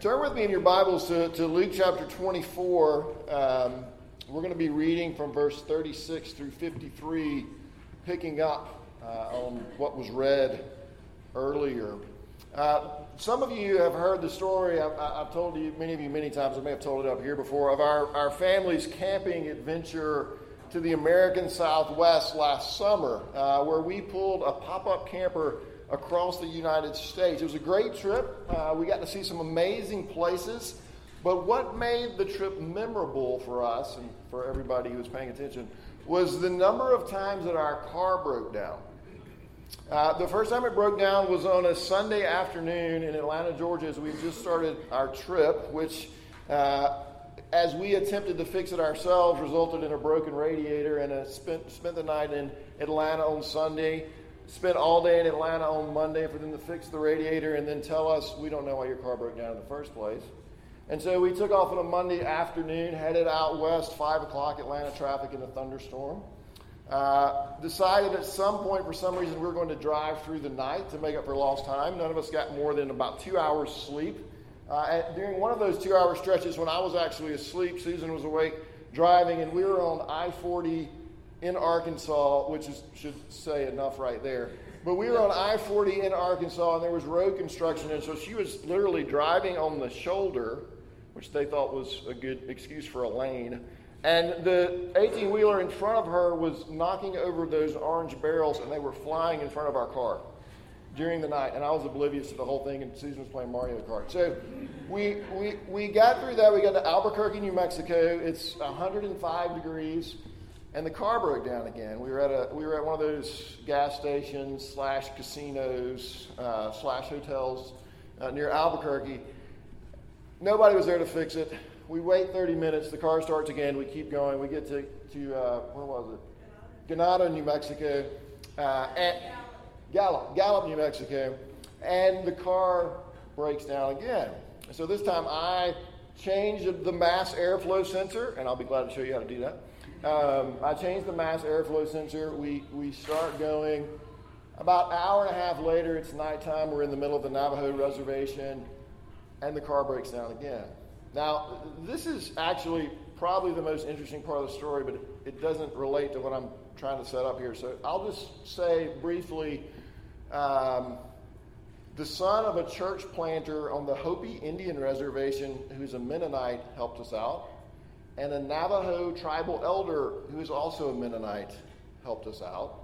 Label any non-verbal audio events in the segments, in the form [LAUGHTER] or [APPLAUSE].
Turn with me in your Bibles to, to Luke chapter 24. Um, we're going to be reading from verse 36 through 53, picking up uh, on what was read earlier. Uh, some of you have heard the story. I've, I've, told you, many of you, many times. I may have told it up here before of our, our family's camping adventure to the American Southwest last summer, uh, where we pulled a pop up camper across the United States. It was a great trip. Uh, we got to see some amazing places. But what made the trip memorable for us and for everybody who was paying attention was the number of times that our car broke down. Uh, the first time it broke down was on a Sunday afternoon in Atlanta, Georgia, as we just started our trip, which, uh, as we attempted to fix it ourselves, resulted in a broken radiator and a spent, spent the night in Atlanta on Sunday spent all day in Atlanta on Monday for them to fix the radiator and then tell us we don't know why your car broke down in the first place. And so we took off on a Monday afternoon, headed out west, 5 o'clock, Atlanta traffic in a thunderstorm. Uh, decided at some point, for some reason, we were going to drive through the night to make up for lost time. None of us got more than about two hours sleep. Uh, at, during one of those two hour stretches, when I was actually asleep, Susan was awake driving, and we were on I 40 in Arkansas, which is, should say enough right there. But we were on I 40 in Arkansas, and there was road construction, and so she was literally driving on the shoulder, which they thought was a good excuse for a lane. And the 18 wheeler in front of her was knocking over those orange barrels, and they were flying in front of our car during the night. And I was oblivious to the whole thing, and Susan was playing Mario Kart. So we, we, we got through that. We got to Albuquerque, New Mexico. It's 105 degrees and the car broke down again. We were at a we were at one of those gas stations slash casinos uh, slash hotels uh, near Albuquerque. Nobody was there to fix it. We wait 30 minutes. The car starts again. We keep going. We get to to uh, where was it? Ganado, New Mexico, uh, and Gallup, Gallup, New Mexico, and the car breaks down again. So this time I changed the mass airflow sensor, and I'll be glad to show you how to do that. Um, I changed the mass airflow sensor. We, we start going. About an hour and a half later, it's nighttime. We're in the middle of the Navajo reservation, and the car breaks down again. Now, this is actually probably the most interesting part of the story, but it, doesn't relate to what I'm trying to set up here. So I'll just say briefly um, the son of a church planter on the Hopi Indian reservation, who's a Mennonite, helped us out and a Navajo tribal elder who is also a Mennonite helped us out.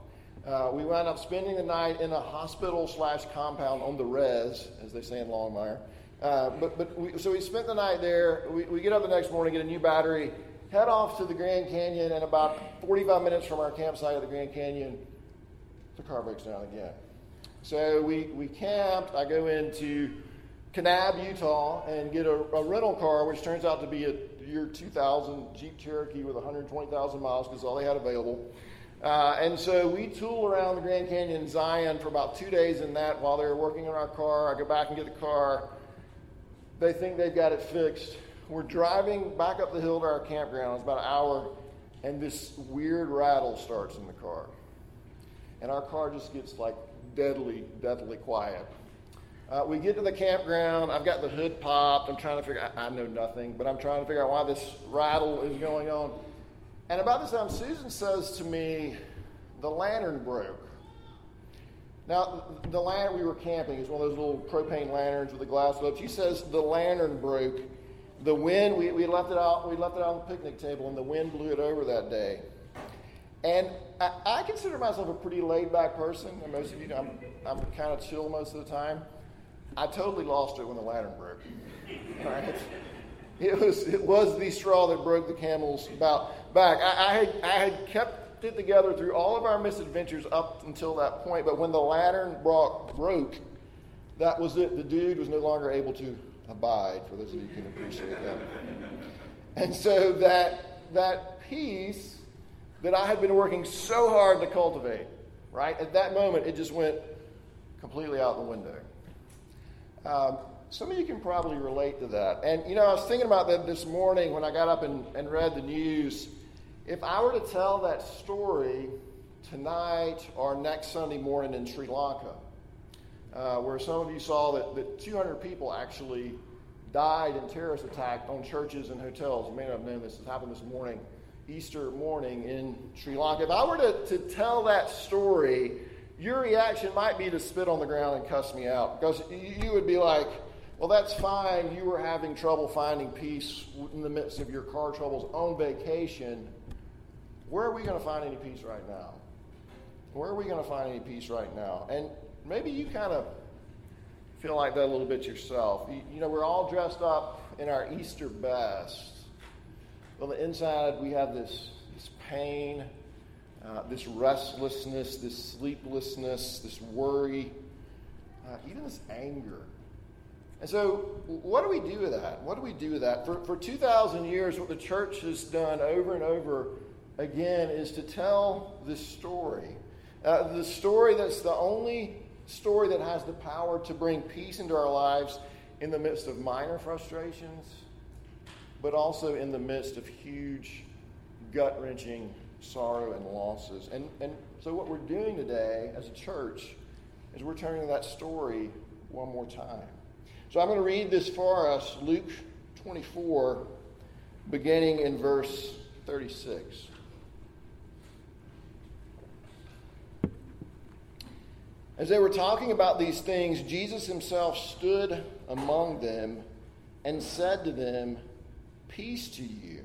Uh, we wound up spending the night in a hospital slash compound on the res, as they say in Longmire. Uh, but but we, so we spent the night there. We, we get up the next morning, get a new battery, head off to the Grand Canyon, and about 45 minutes from our campsite at the Grand Canyon, the car breaks down again. So we, we camped. I go into Kanab, Utah, and get a, a rental car, which turns out to be a year 2000 Jeep Cherokee with 120,000 miles because all they had available. Uh, and so we tool around the Grand Canyon Zion for about two days in that while they were working on our car. I go back and get the car. They think they've got it fixed. We're driving back up the hill to our campground. It's about an hour, and this weird rattle starts in the car. And our car just gets like deadly, deadly quiet. Uh, we get to the campground. I've got the hood popped. I'm trying to figure. I, I know nothing, but I'm trying to figure out why this rattle is going on. And about this time, Susan says to me, "The lantern broke." Now, the lantern we were camping is one of those little propane lanterns with a glass globe. She says the lantern broke. The wind we, we left it out. We left it out on the picnic table, and the wind blew it over that day. And I, I consider myself a pretty laid back person. And most of you know, I'm, I'm kind of chill most of the time. I totally lost it when the lantern broke. It was it was the straw that broke the camel's back. I, I, had I had kept it together through all of our misadventures up until that point, but when the lantern broke, broke, that was it. The dude was no longer able to abide. For those of you who can appreciate that. And so that that peace that I had been working so hard to cultivate, right at that moment, it just went completely out the window. Um, some of you can probably relate to that. And, you know, I was thinking about that this morning when I got up and, and read the news. If I were to tell that story tonight or next Sunday morning in Sri Lanka, uh, where some of you saw that, that 200 people actually died in terrorist attack on churches and hotels. You may not have known this. It happened this morning, Easter morning in Sri Lanka. If I were to, to tell that story, your reaction might be to spit on the ground and cuss me out because you would be like, well, that's fine. You were having trouble finding peace in the midst of your car troubles on vacation. Where are we going to find any peace right now? Where are we going to find any peace right now? And maybe you kind of feel like that a little bit yourself. You, know, we're all dressed up in our Easter best. On the inside, we have this, this pain, uh, this restlessness, this sleeplessness, this worry, uh, even this anger. And so, what do we do with that? What do we do with that? For, for 2,000 years, what the church has done over and over again is to tell this story. Uh, the story that's the only story that has the power to bring peace into our lives in the midst of minor frustrations, but also in the midst of huge, gut wrenching sorrow and losses. And, and so, what we're doing today as a church is we're turning that story one more time. So, I'm going to read this for us Luke 24, beginning in verse 36. As they were talking about these things, Jesus himself stood among them and said to them, Peace to you.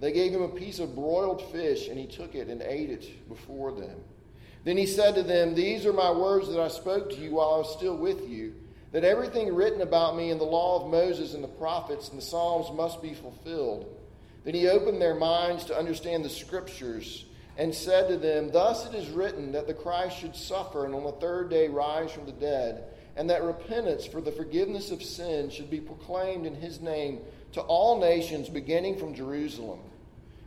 They gave him a piece of broiled fish, and he took it and ate it before them. Then he said to them, These are my words that I spoke to you while I was still with you, that everything written about me in the law of Moses and the prophets and the Psalms must be fulfilled. Then he opened their minds to understand the scriptures and said to them, Thus it is written that the Christ should suffer and on the third day rise from the dead and that repentance for the forgiveness of sins should be proclaimed in his name to all nations, beginning from Jerusalem.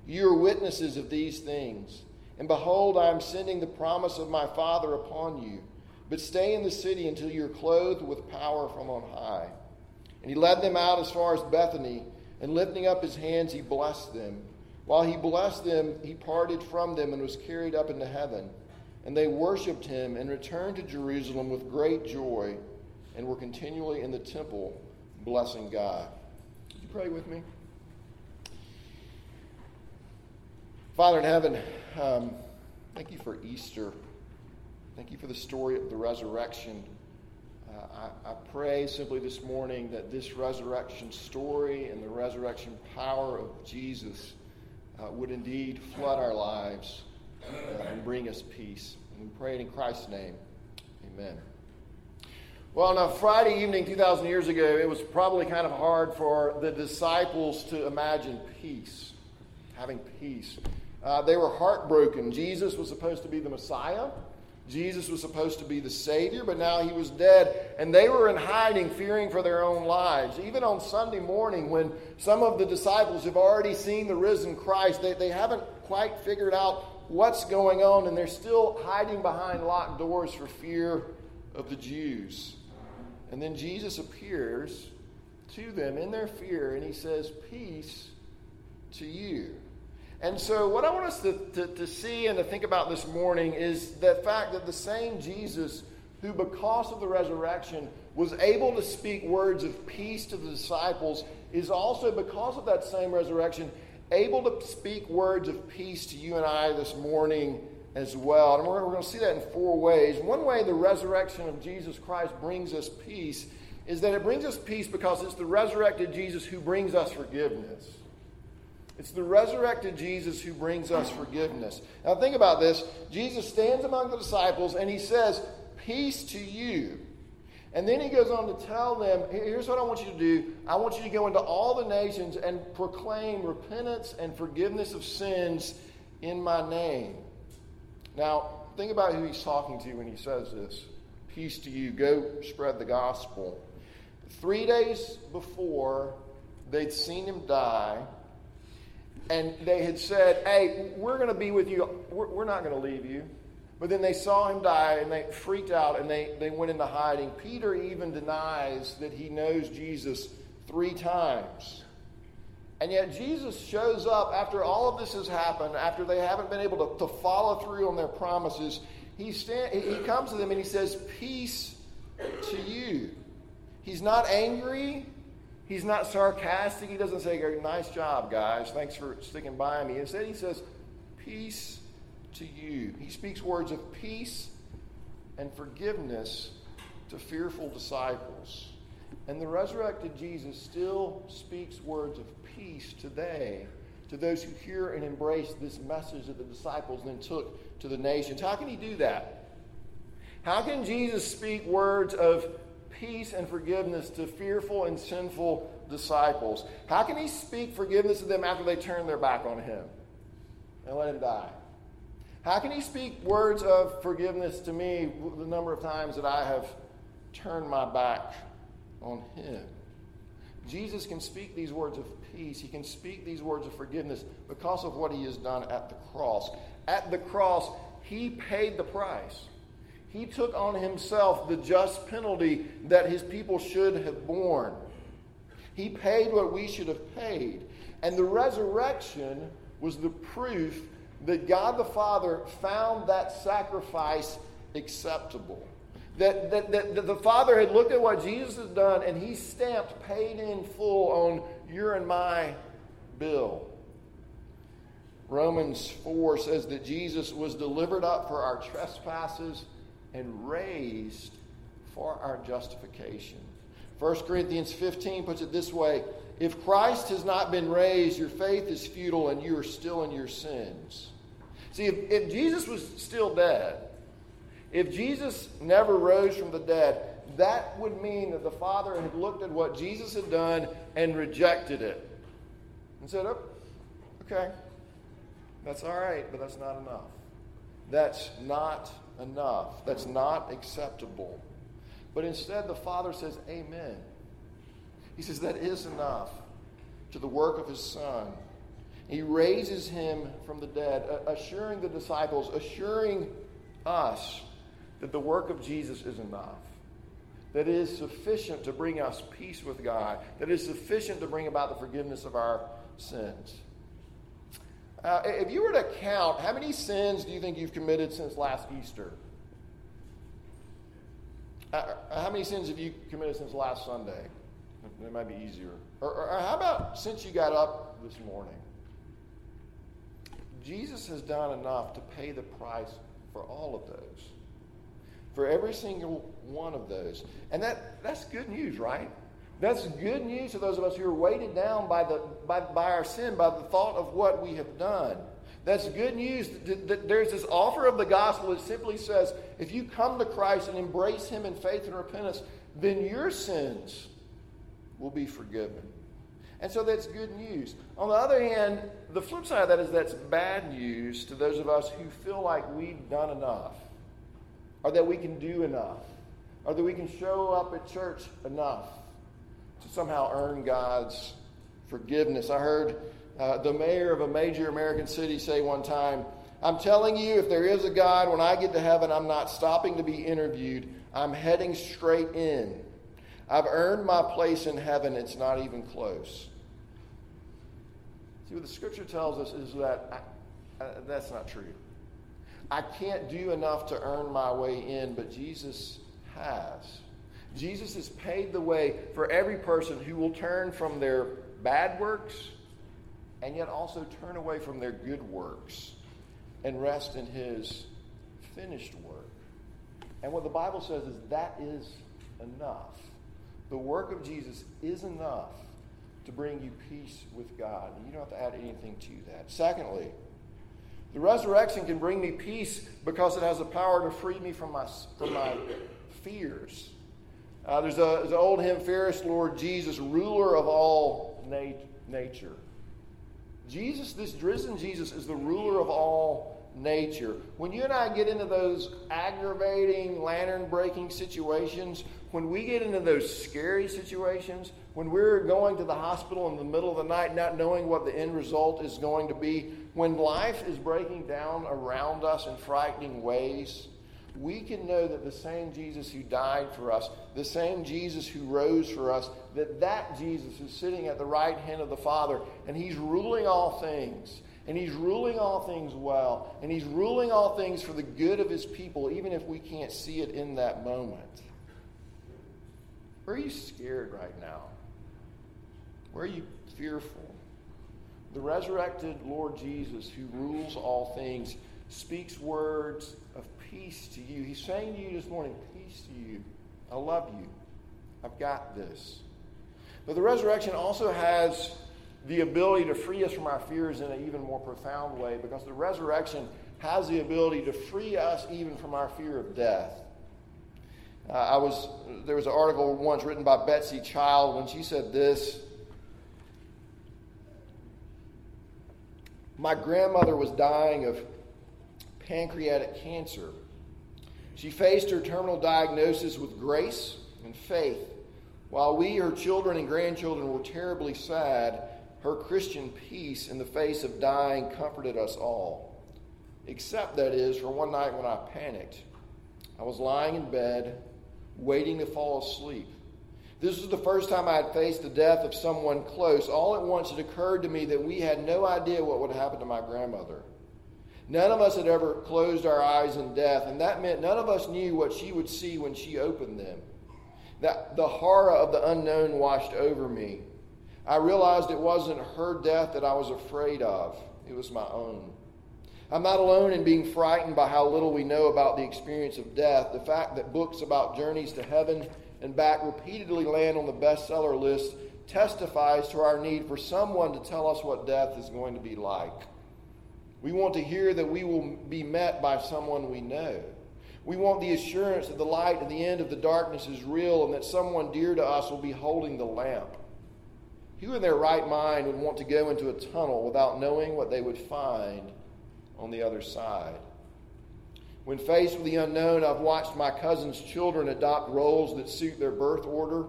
You are witnesses of these things. And behold, I am sending the promise of my Father upon you. But stay in the city until you are clothed with power from on high. And he led them out as far as Bethany, and lifting up his hands, he blessed them. While he blessed them, he parted from them and was carried up into heaven. And they worshiped him and returned to Jerusalem with great joy and were continually in the temple blessing God. Pray with me? Father in heaven, um, thank you for Easter. Thank you for the story of the resurrection. Uh, I, I, pray simply this morning that this resurrection story and the resurrection power of Jesus uh, would indeed flood our lives uh, and bring us peace. And we pray it in Christ's name. Amen. Well, on a Friday evening 2,000 years ago, it was probably kind of hard for the disciples to imagine peace, having peace. Uh, they were heartbroken. Jesus was supposed to be the Messiah. Jesus was supposed to be the Savior, but now he was dead. And they were in hiding, fearing for their own lives. Even on Sunday morning, when some of the disciples have already seen the risen Christ, they, they haven't quite figured out what's going on, and they're still hiding behind locked doors for fear of the Jews. And then Jesus appears to them in their fear, and he says, Peace to you. And so, what I want us to, to, to, see and to think about this morning is the fact that the same Jesus, who because of the resurrection was able to speak words of peace to the disciples, is also, because of that same resurrection, able to speak words of peace to you and I this morning as well. And we're, we're going to see that in four ways. One way the resurrection of Jesus Christ brings us peace is that it brings us peace because it's the resurrected Jesus who brings us forgiveness. It's the resurrected Jesus who brings us forgiveness. Now, think about this. Jesus stands among the disciples and he says, Peace to you. And then he goes on to tell them, here's what I want you to do. I want you to go into all the nations and proclaim repentance and forgiveness of sins in my name. Now, think about who he's talking to when he says this. Peace to you. Go spread the gospel. Three days before they'd seen him die, and they had said, Hey, we're going to be with you. We're, not going to leave you. But then they saw him die and they freaked out and they, they went into hiding. Peter even denies that he knows Jesus three times. And yet Jesus shows up after all of this has happened, after they haven't been able to, to follow through on their promises. He, stand, he comes to them and he says, Peace to you. He's not angry. He's not sarcastic. He doesn't say, Nice job, guys. Thanks for sticking by me. Instead, he says, Peace to you. He speaks words of peace and forgiveness to fearful disciples. And the resurrected Jesus still speaks words of peace today to those who hear and embrace this message that the disciples then took to the nations. How can he do that? How can Jesus speak words of peace and forgiveness to fearful and sinful disciples? How can he speak forgiveness to them after they turn their back on him and let him die? How can he speak words of forgiveness to me the number of times that I have turned my back on him? Jesus can speak these words of peace. He can speak these words of forgiveness because of what he has done at the cross. At the cross, he paid the price. He took on himself the just penalty that his people should have borne. He paid what we should have paid. And the resurrection was the proof that God the Father found that sacrifice acceptable. That, that, that, that, the Father had looked at what Jesus had done and he stamped paid in full on your and my bill. Romans 4 says that Jesus was delivered up for our trespasses and raised for our justification. 1 Corinthians 15 puts it this way If Christ has not been raised, your faith is futile and you are still in your sins. See, if, if Jesus was still dead, if Jesus never rose from the dead, that would mean that the Father had looked at what Jesus had done and rejected it and said, oh, okay, that's all right, but that's not enough. That's not enough. That's not acceptable. But instead, the Father says, Amen. He says, That is enough to the work of His Son. He raises him from the dead, assuring the disciples, assuring us that the work of Jesus is enough, that it is sufficient to bring us peace with God, that it is sufficient to bring about the forgiveness of our sins. Uh, if you were to count, how many sins do you think you've committed since last Easter? Uh, how many sins have you committed since last Sunday? It might be easier. Or, or how about since you got up this morning? Jesus has done enough to pay the price for all of those. For every single one of those. And that, that's good news, right? That's good news to those of us who are weighted down by, the, by, by our sin, by the thought of what we have done. That's good news that, there's this offer of the gospel that simply says if you come to Christ and embrace Him in faith and repentance, then your sins will be forgiven. And so that's good news. On the other hand, the flip side of that is that's bad news to those of us who feel like we've done enough, or that we can do enough, or that we can show up at church enough to somehow earn God's forgiveness. I heard uh, the mayor of a major American city say one time, I'm telling you, if there is a God, when I get to heaven, I'm not stopping to be interviewed. I'm heading straight in. I've earned my place in heaven. It's not even close. See, what the scripture tells us is that I, uh, that's not true. I can't do enough to earn my way in, but Jesus has. Jesus has paid the way for every person who will turn from their bad works and yet also turn away from their good works and rest in his finished work. And what the Bible says is that is enough. The work of Jesus is enough to bring you peace with God. You don't have to add anything to that. Secondly, the resurrection can bring me peace because it has the power to free me from my, from my fears. Uh, there's, a, there's an old hymn, Fairest Lord Jesus, ruler of all nat- nature. Jesus, this risen Jesus, is the ruler of all nature. When you and I get into those aggravating, lantern breaking situations, when we get into those scary situations, when we're going to the hospital in the middle of the night, not knowing what the end result is going to be, when life is breaking down around us in frightening ways, we can know that the same Jesus who died for us, the same Jesus who rose for us, that that Jesus is sitting at the right hand of the Father, and he's ruling all things. And he's ruling all things well. And he's ruling all things for the good of his people, even if we can't see it in that moment. Where are you scared right now? Where are you fearful? The resurrected Lord Jesus, who rules all things, speaks words of peace to you. He's saying to you this morning, Peace to you. I love you. I've got this. But the resurrection also has the ability to free us from our fears in an even more profound way because the resurrection has the ability to free us even from our fear of death. Uh, I was there was an article once written by Betsy Child when she said this. My grandmother was dying of pancreatic cancer. She faced her terminal diagnosis with grace and faith. While we, her children and grandchildren, were terribly sad, her Christian peace in the face of dying comforted us all. Except, that is, for one night when I panicked. I was lying in bed, waiting to fall asleep. This was the first time I had faced the death of someone close. All at once it occurred to me that we had no idea what would happen to my grandmother. None of us had ever closed our eyes in death, and that meant none of us knew what she would see when she opened them. That the horror of the unknown washed over me. I realized it wasn't her death that I was afraid of, it was my own. I'm not alone in being frightened by how little we know about the experience of death. The fact that books about journeys to heaven and back repeatedly land on the bestseller list testifies to our need for someone to tell us what death is going to be like. We want to hear that we will be met by someone we know. We want the assurance that the light at the end of the darkness is real and that someone dear to us will be holding the lamp. Who in their right mind would want to go into a tunnel without knowing what they would find on the other side? When faced with the unknown, I've watched my cousin's children adopt roles that suit their birth order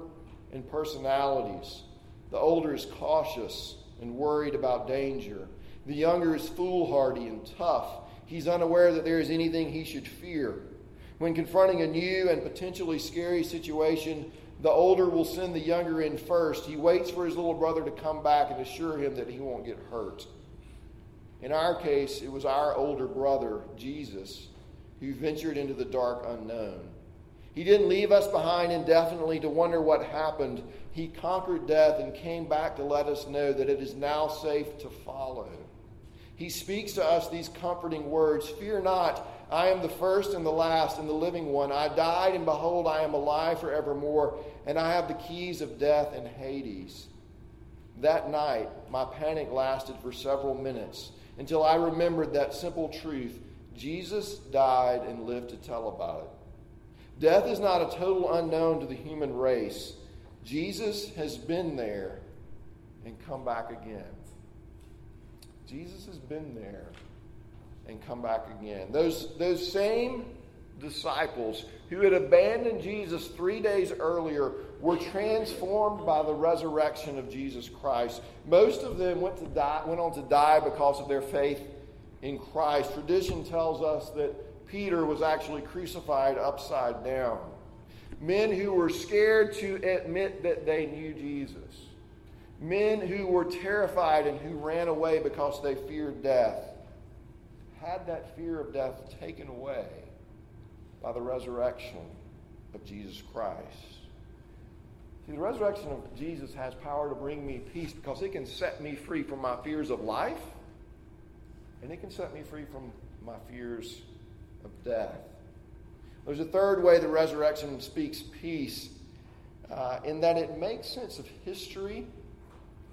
and personalities. The older is cautious and worried about danger. The younger is foolhardy and tough. He's unaware that there is anything he should fear. When confronting a new and potentially scary situation, the older will send the younger in first. He waits for his little brother to come back and assure him that he won't get hurt. In our case, it was our older brother, Jesus, who ventured into the dark unknown. He didn't leave us behind indefinitely to wonder what happened. He conquered death and came back to let us know that it is now safe to follow. He speaks to us these comforting words Fear not, I am the first and the last and the living one. I died, and behold, I am alive forevermore, and I have the keys of death and Hades. That night, my panic lasted for several minutes until I remembered that simple truth Jesus died and lived to tell about it. Death is not a total unknown to the human race. Jesus has been there and come back again. Jesus has been there and come back again. Those, those same disciples who had abandoned Jesus three days earlier were transformed by the resurrection of Jesus Christ. Most of them went, to die, went on to die because of their faith in Christ. Tradition tells us that Peter was actually crucified upside down. Men who were scared to admit that they knew Jesus. Men who were terrified and who ran away because they feared death had that fear of death taken away by the resurrection of Jesus Christ. See, the resurrection of Jesus has power to bring me peace because it can set me free from my fears of life and it can set me free from my fears of death. There's a third way the resurrection speaks peace uh, in that it makes sense of history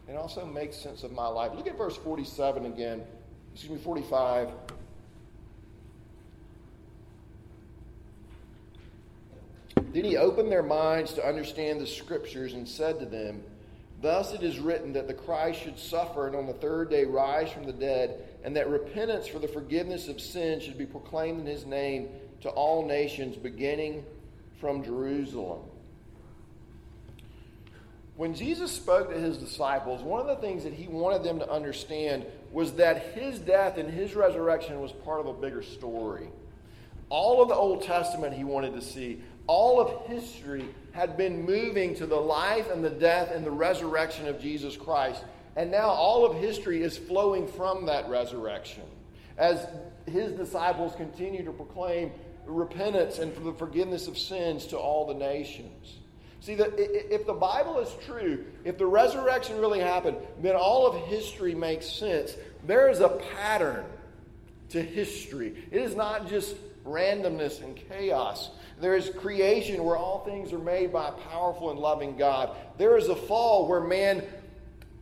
and also makes sense of my life. Look at verse 47 again. Excuse me, 45. Then he opened their minds to understand the scriptures and said to them, Thus it is written that the Christ should suffer and on the third day rise from the dead, and that repentance for the forgiveness of sins should be proclaimed in his name to all nations, beginning from Jerusalem. when Jesus spoke to his disciples, one of the things that he wanted them to understand was that his death and his resurrection was part of a bigger story. All of the Old Testament he wanted to see, all of history had been moving to the life and the death and the resurrection of Jesus Christ. And now all of history is flowing from that resurrection as his disciples continue to proclaim repentance and for the forgiveness of sins to all the nations. See, that if the Bible is true, if the resurrection really happened, then all of history makes sense. There is a pattern to history. It is not just randomness and chaos. There is creation where all things are made by a powerful and loving God. There is a fall where man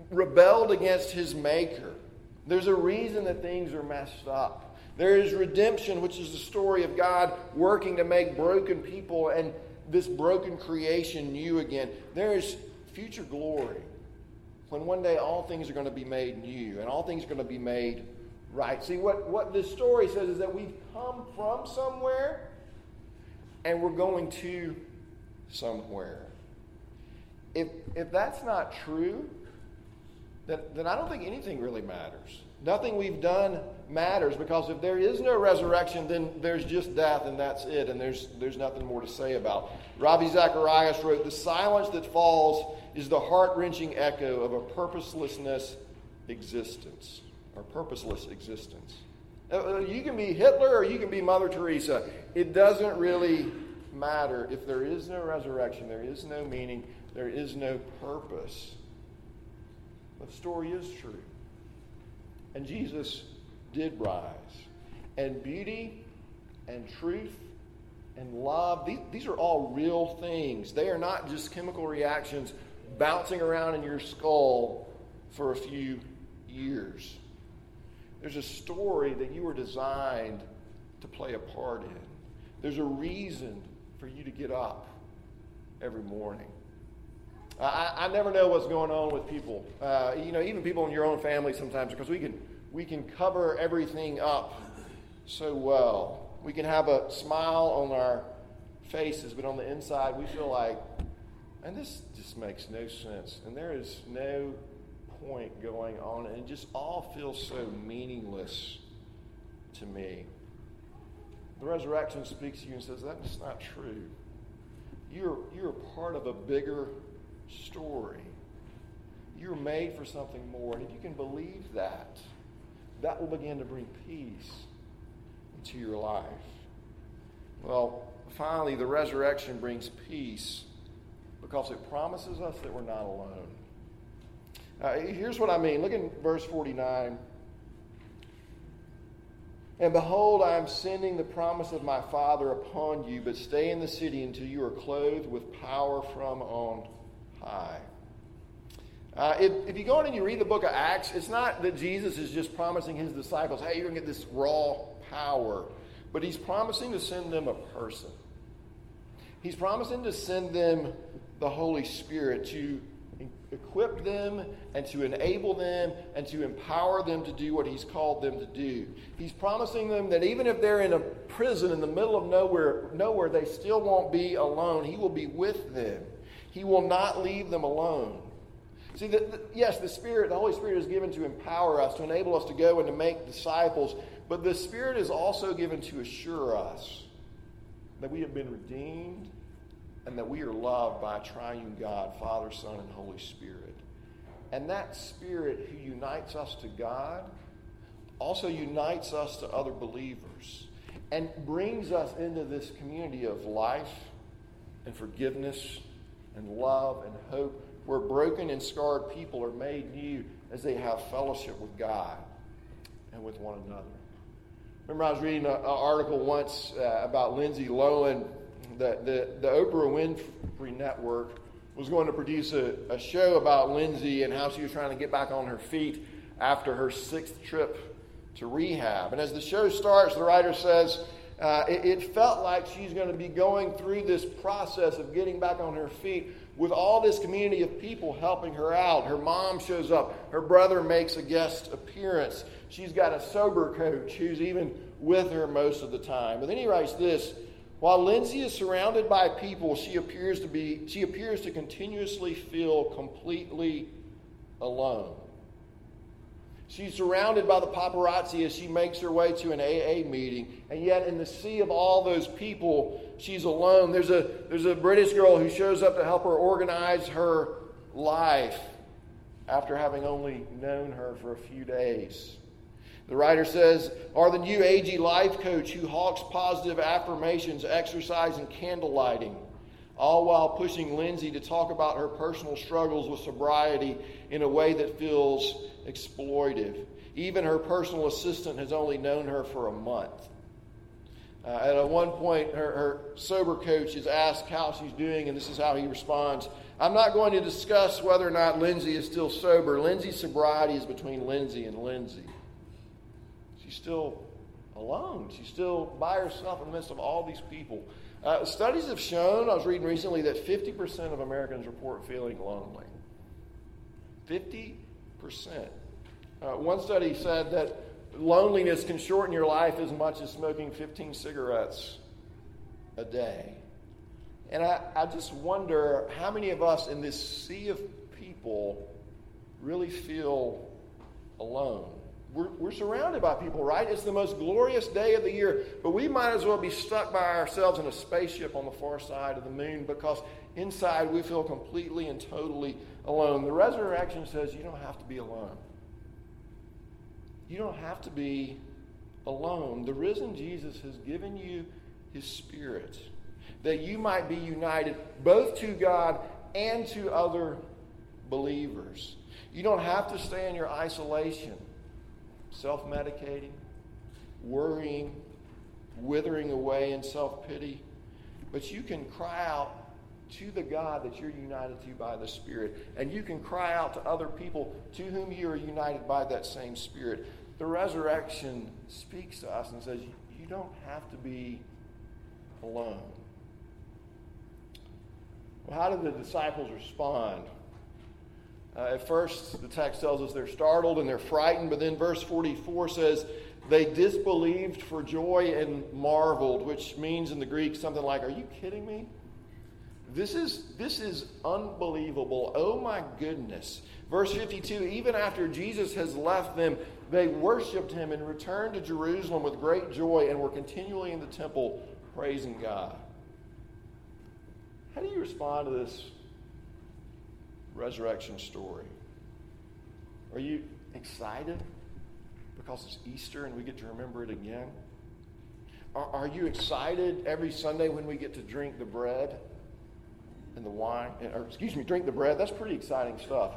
rebelled against his maker. There's a reason that things are messed up. There is redemption, which is the story of God working to make broken people and this broken creation new again. There is future glory when one day all things are going to be made new and all things are going to be made right. See, what, what this story says is that we've come from somewhere and we're going to somewhere. If, if that's not true, then, then I don't think anything really matters. Nothing we've done matters because if there is no resurrection, then there's just death and that's it, and there's, there's nothing more to say about. Ravi Zacharias wrote The silence that falls is the heart wrenching echo of a purposelessness existence, or purposeless existence. Uh, uh, you can be Hitler or you can be Mother Teresa. It doesn't really matter. If there is no resurrection, there is no meaning, there is no purpose. The story is true. And Jesus did rise. And beauty and truth and love, these, these are all real things. They are not just chemical reactions bouncing around in your skull for a few years. There's a story that you were designed to play a part in. There's a reason for you to get up every morning. I, I never know what's going on with people. Uh, you know, even people in your own family sometimes, because we can we can cover everything up so well. We can have a smile on our faces, but on the inside, we feel like, and this just makes no sense. And there is no point going on. And it just all feels so meaningless to me. The resurrection speaks to you and says, That's not true. You're, you're part of a bigger story. You're made for something more. And if you can believe that, that will begin to bring peace into your life. Well, finally, the resurrection brings peace because it promises us that we're not alone. Uh, here's what I mean. Look in verse 49. And behold, I am sending the promise of my Father upon you, but stay in the city until you are clothed with power from on high. Uh, if, if you go in and you read the book of Acts, it's not that Jesus is just promising his disciples, hey, you're going to get this raw power, but he's promising to send them a person. He's promising to send them the Holy Spirit to equip them and to enable them and to empower them to do what he's called them to do. He's promising them that even if they're in a prison in the middle of nowhere, nowhere they still won't be alone. He will be with them. He will not leave them alone. See, the, the, yes, the Spirit, the Holy Spirit is given to empower us, to enable us to go and to make disciples, but the Spirit is also given to assure us that we have been redeemed and that we are loved by a triune God, Father, Son, and Holy Spirit. And that Spirit who unites us to God also unites us to other believers and brings us into this community of life and forgiveness and love and hope where broken and scarred people are made new as they have fellowship with God and with one another. Remember, I was reading an article once uh, about Lindsay Lohan. The, the, the Oprah Winfrey Network was going to produce a, a show about Lindsay and how she was trying to get back on her feet after her sixth trip to rehab. And as the show starts, the writer says, uh, it, it, felt like she's going to be going through this process of getting back on her feet with all this community of people helping her out. Her mom shows up, her brother makes a guest appearance. She's got a sober coach who's even with her most of the time. But then he writes this While Lindsay is surrounded by people, she appears to be she appears to continuously feel completely alone. She's surrounded by the paparazzi as she makes her way to an AA meeting, and yet in the sea of all those people, she's alone. There's a there's a British girl who shows up to help her organize her life after having only known her for a few days. The writer says, Are the new age life coach who hawks positive affirmations, exercise, and candle lighting, all while pushing Lindsay to talk about her personal struggles with sobriety in a way that feels exploitive. Even her personal assistant has only known her for a month. Uh, at one point, her, her sober coach is asked how she's doing, and this is how he responds I'm not going to discuss whether or not Lindsay is still sober. Lindsay's sobriety is between Lindsay and Lindsay. She's still alone. She's still by herself in the midst of all these people. Uh, studies have shown, I was reading recently, that 50% of Americans report feeling lonely. 50%. Uh, one study said that loneliness can shorten your life as much as smoking 15 cigarettes a day. And I, I just wonder how many of us in this sea of people really feel alone. We're, we're surrounded by people, right? It's the most glorious day of the year, but we might as well be stuck by ourselves in a spaceship on the far side of the moon because inside we feel completely and totally alone. The resurrection says you don't have to be alone. You don't have to be alone. The risen Jesus has given you his spirit that you might be united both to God and to other believers. You don't have to stay in your isolation, self medicating, worrying, withering away in self pity, but you can cry out to the God that you're united to by the Spirit. And you can cry out to other people to whom you are united by that same Spirit. The resurrection speaks to us and says, You don't have to be alone. Well, how did the disciples respond? Uh, at first, the text tells us they're startled and they're frightened, but then verse 44 says they disbelieved for joy and marveled, which means in the Greek something like, Are you kidding me? This is, this is unbelievable. Oh my goodness. Verse 52 Even after Jesus has left them, they worshiped him and returned to Jerusalem with great joy and were continually in the temple praising God. How do you respond to this resurrection story? Are you excited because it's Easter and we get to remember it again? Are, are you excited every Sunday when we get to drink the bread and the wine? Or, excuse me, drink the bread? That's pretty exciting stuff.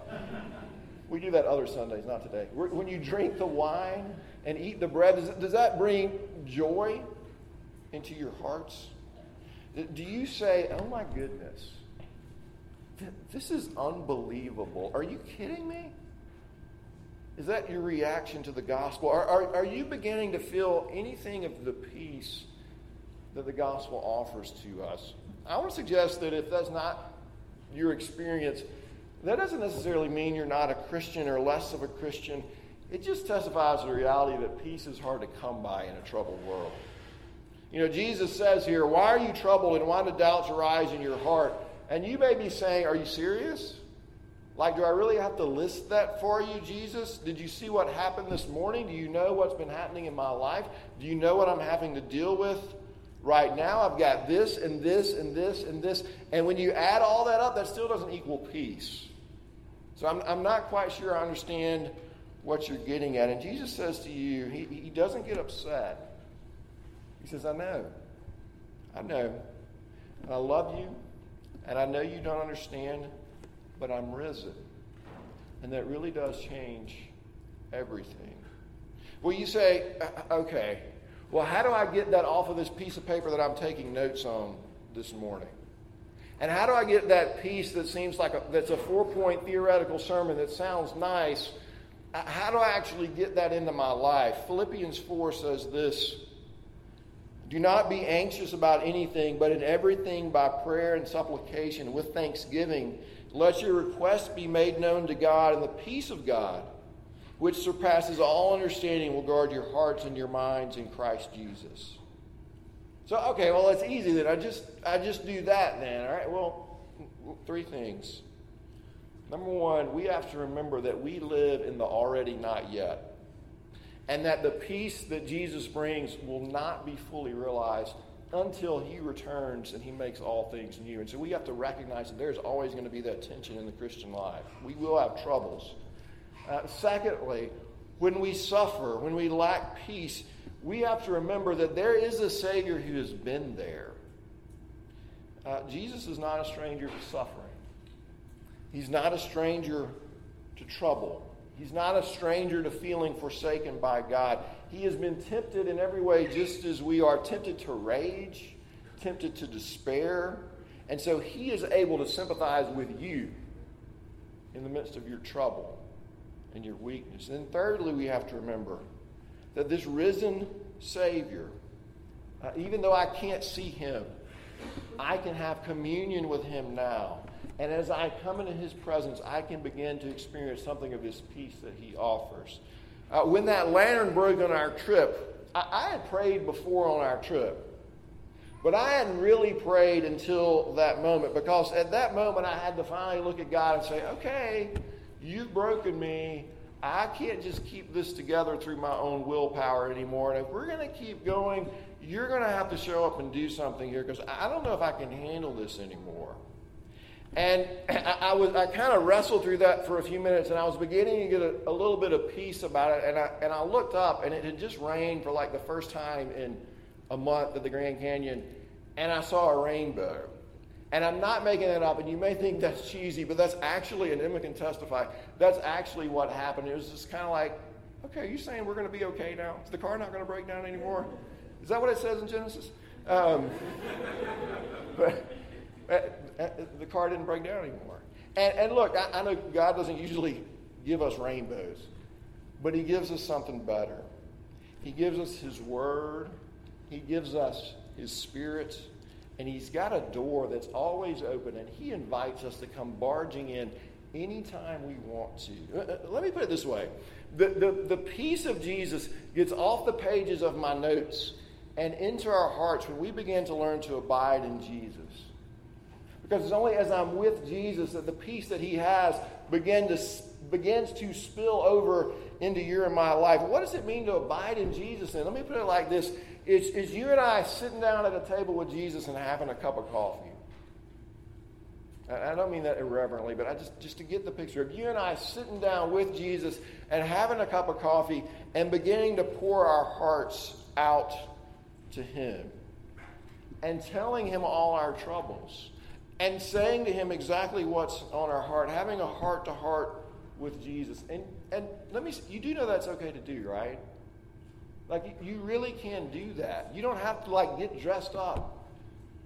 We do that other Sundays, not today. When you drink the wine and eat the bread, does, does that bring joy into your hearts? Do you say, oh my goodness, this is unbelievable? Are you kidding me? Is that your reaction to the gospel? Are, are, are you beginning to feel anything of the peace that the gospel offers to us? I want to suggest that if that's not your experience, that doesn't necessarily mean you're not a Christian or less of a Christian. It just testifies to the reality that peace is hard to come by in a troubled world. You know, Jesus says here, Why are you troubled and why do doubts arise in your heart? And you may be saying, Are you serious? Like, do I really have to list that for you, Jesus? Did you see what happened this morning? Do you know what's been happening in my life? Do you know what I'm having to deal with right now? I've got this and this and this and this. And when you add all that up, that still doesn't equal peace. So I'm, I'm not quite sure I understand what you're getting at. And Jesus says to you, He, he doesn't get upset. He says, I know. I know. And I love you. And I know you don't understand, but I'm risen. And that really does change everything. Well, you say, uh, okay, well, how do I get that off of this piece of paper that I'm taking notes on this morning? And how do I get that piece that seems like a, that's a four point theoretical sermon that sounds nice? Uh, how do I actually get that into my life? Philippians 4 says this do not be anxious about anything, but in everything by prayer and supplication with thanksgiving, let your requests be made known to God, and the peace of God, which surpasses all understanding, will guard your hearts and your minds in Christ Jesus. So, okay, well, it's easy then. I just, I just do that then. All right, well, three things. Number one, we have to remember that we live in the already not yet. And that the peace that Jesus brings will not be fully realized until he returns and he makes all things new. And so we have to recognize that there's always going to be that tension in the Christian life. We will have troubles. Uh, secondly, when we suffer, when we lack peace, we have to remember that there is a Savior who has been there. Uh, Jesus is not a stranger to suffering, He's not a stranger to trouble. He's not a stranger to feeling forsaken by God. He has been tempted in every way, just as we are tempted to rage, tempted to despair. And so he is able to sympathize with you in the midst of your trouble and your weakness. And thirdly, we have to remember that this risen Savior, uh, even though I can't see him, I can have communion with him now. And as I come into his presence, I can begin to experience something of this peace that he offers. Uh, when that lantern broke on our trip, I, I had prayed before on our trip. But I hadn't really prayed until that moment because at that moment I had to finally look at God and say, okay, you've broken me. I can't just keep this together through my own willpower anymore. And if we're going to keep going, you're going to have to show up and do something here because I don't know if I can handle this anymore. And [CLEARS THROAT] I, I was I kind of wrestled through that for a few minutes, and I was beginning to get a, a, little bit of peace about it. And I and I looked up, and it had just rained for like the first time in a month at the Grand Canyon, and I saw a rainbow. And I'm not making that up, and you may think that's cheesy, but that's actually, and Emma can testify, that's actually what happened. It was just kind of like, okay, are you saying we're going to be okay now? Is the car not going to break down anymore? Is that what it says in Genesis? Um, [LAUGHS] but the car didn't break down anymore. And, and look, I, I know God doesn't usually give us rainbows, but He gives us something better. He gives us His Word, He gives us His Spirit and he's got a door that's always open, and he invites us to come barging in anytime we want to. Uh, uh, let me put it this way the, the, the peace of Jesus gets off the pages of my notes and into our hearts when we begin to learn to abide in Jesus. Because it's only as I'm with Jesus that the peace that he has begin to, begins to spill over into your and my life. What does it mean to abide in Jesus? And let me put it like this is, is you and I sitting down at a table with Jesus and having a cup of coffee. I don't mean that irreverently, but I just, just to get the picture of you and I sitting down with Jesus and having a cup of coffee and beginning to pour our hearts out to Him and telling Him all our troubles and saying to Him exactly what's on our heart, having a heart to heart with Jesus. And, and let me, you do know that's okay to do, right? Like, you really can do that. You don't have to, like, get dressed up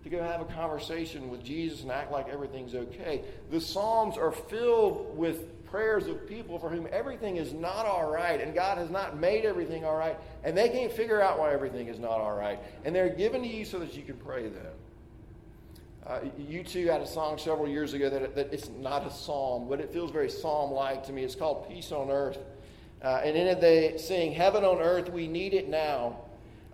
to go have a conversation with Jesus and act like everything's okay. The Psalms are filled with prayers of people for whom everything is not all right, and God has not made everything all right, and they can't figure out why everything is not all right. And they're given to you so that you can pray them. Uh, U2 had a song several years ago that, that it's not a psalm, but it feels very psalm like to me. It's called Peace on Earth. Uh, and in it, they sing, Heaven on earth, we need it now.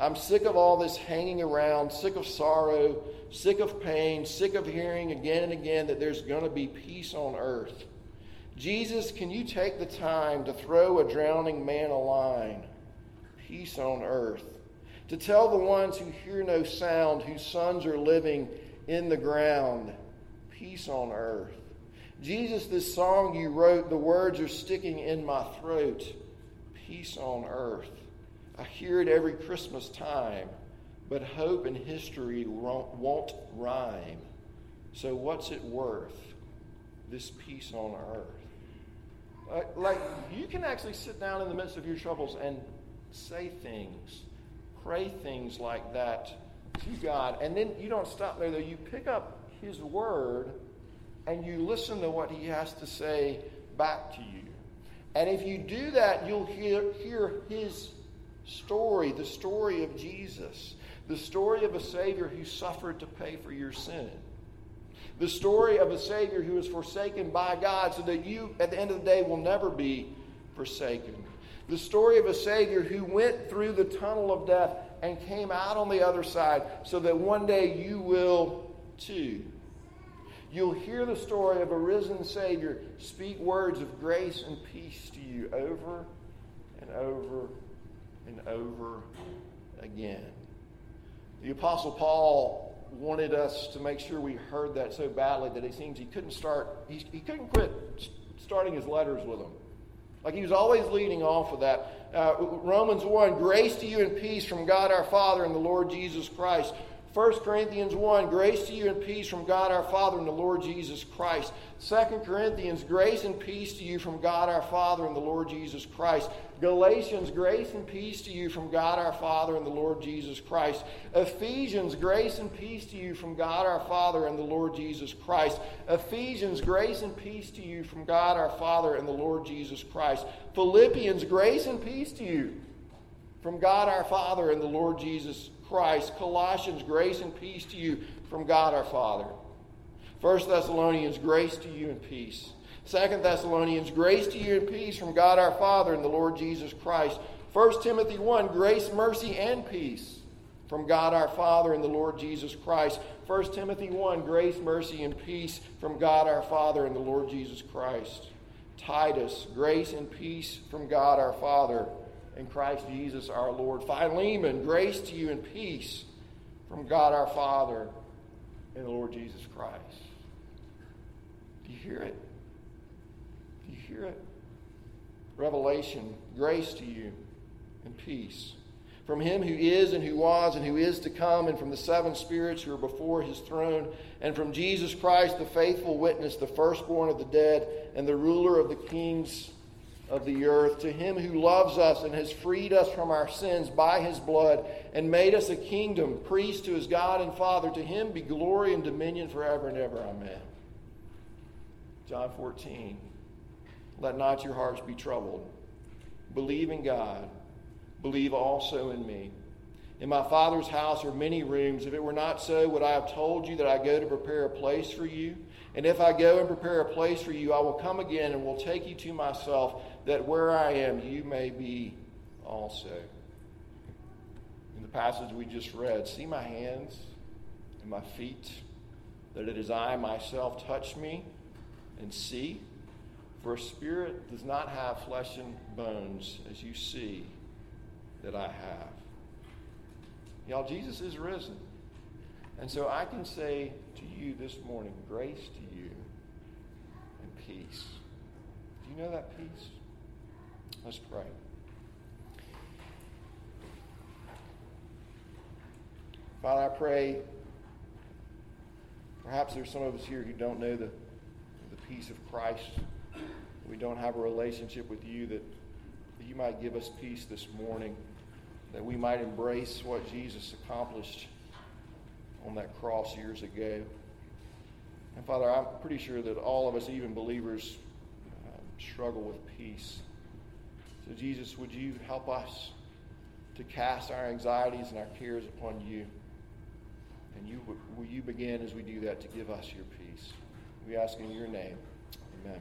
I'm sick of all this hanging around, sick of sorrow, sick of pain, sick of hearing again and again that there's going to be peace on earth. Jesus, can you take the time to throw a drowning man a line? Peace on earth. To tell the ones who hear no sound, whose sons are living in the ground, peace on earth. Jesus, this song you wrote, the words are sticking in my throat. Peace on earth. I hear it every Christmas time, but hope and history won't rhyme. So, what's it worth, this peace on earth? Like, you can actually sit down in the midst of your troubles and say things, pray things like that to God. And then you don't stop there, though. You pick up His Word and you listen to what he has to say back to you. And if you do that, you'll hear, hear his story, the story of Jesus, the story of a Savior who suffered to pay for your sin, the story of a Savior who was forsaken by God so that you, at the end of the day, will never be forsaken. The story of a Savior who went through the tunnel of death and came out on the other side so that one day you will too. You'll hear the story of a risen Savior speak words of grace and peace to you over and over and over again. The Apostle Paul wanted us to make sure we heard that so badly that it seems he couldn't start, he, he couldn't quit starting his letters with them. Like he was always leading off with that. Uh, Romans 1 Grace to you and peace from God our Father and the Lord Jesus Christ. 1 Corinthians 1, grace to you and peace from God our Father and the Lord Jesus Christ. 2 Corinthians, grace and peace to you from God our Father and the Lord Jesus Christ. Galatians, grace and peace to you from God our Father and the Lord Jesus Christ. Ephesians, grace and peace to you from God our Father and the Lord Jesus Christ. Ephesians, grace and peace to you from God our Father and the Lord Jesus Christ. Philippians, grace and peace to you from God our Father and the Lord Jesus Christ. Colossians, grace and peace to you from God our Father. 1 Thessalonians, grace to you and peace. 2 Thessalonians, grace to you and peace from God our Father and the Lord Jesus Christ. 1 Timothy 1, grace, mercy, and peace from God our Father and the Lord Jesus Christ. 1 Timothy 1, grace, mercy, and peace from God our Father and the Lord Jesus Christ. Titus, grace and peace from God our Father in Christ Jesus our Lord. Philemon, grace to you and peace from God our Father and the Lord Jesus Christ. Do you hear it? Do you hear it? Revelation, grace to you and peace. From him who is and who was and who is to come, and from the seven spirits who are before his throne, and from Jesus Christ, the faithful witness, the firstborn of the dead, and the ruler of the kings of the earth, to him who loves us and has freed us from our sins by his blood and made us a kingdom, priest to his God and Father, to him be glory and dominion forever and ever. Amen. John 14. Let not your hearts be troubled. Believe in God. Believe also in me. In my Father's house are many rooms. If it were not so, would I have told you that I go to prepare a place for you? And if I go and prepare a place for you, I will come again and will take you to myself, that where I am, you may be also. In the passage we just read, see my hands and my feet, that it is I myself. Touch me and see. For a spirit does not have flesh and bones, as you see that I have. Y'all, Jesus is risen. And so I can say to you this morning, grace to you and peace. Do you know that peace? Let's pray. Father, I pray. Perhaps there's some of us here who don't know the, the peace of Christ. We don't have a relationship with you that, that you might give us peace this morning, that we might embrace what Jesus accomplished on that cross years ago. And Father, I'm pretty sure that all of us, even believers, uh, struggle with peace. So, Jesus, would you help us to cast our anxieties and our cares upon you? And you, will you begin as we do that to give us your peace? We ask in your name. Amen.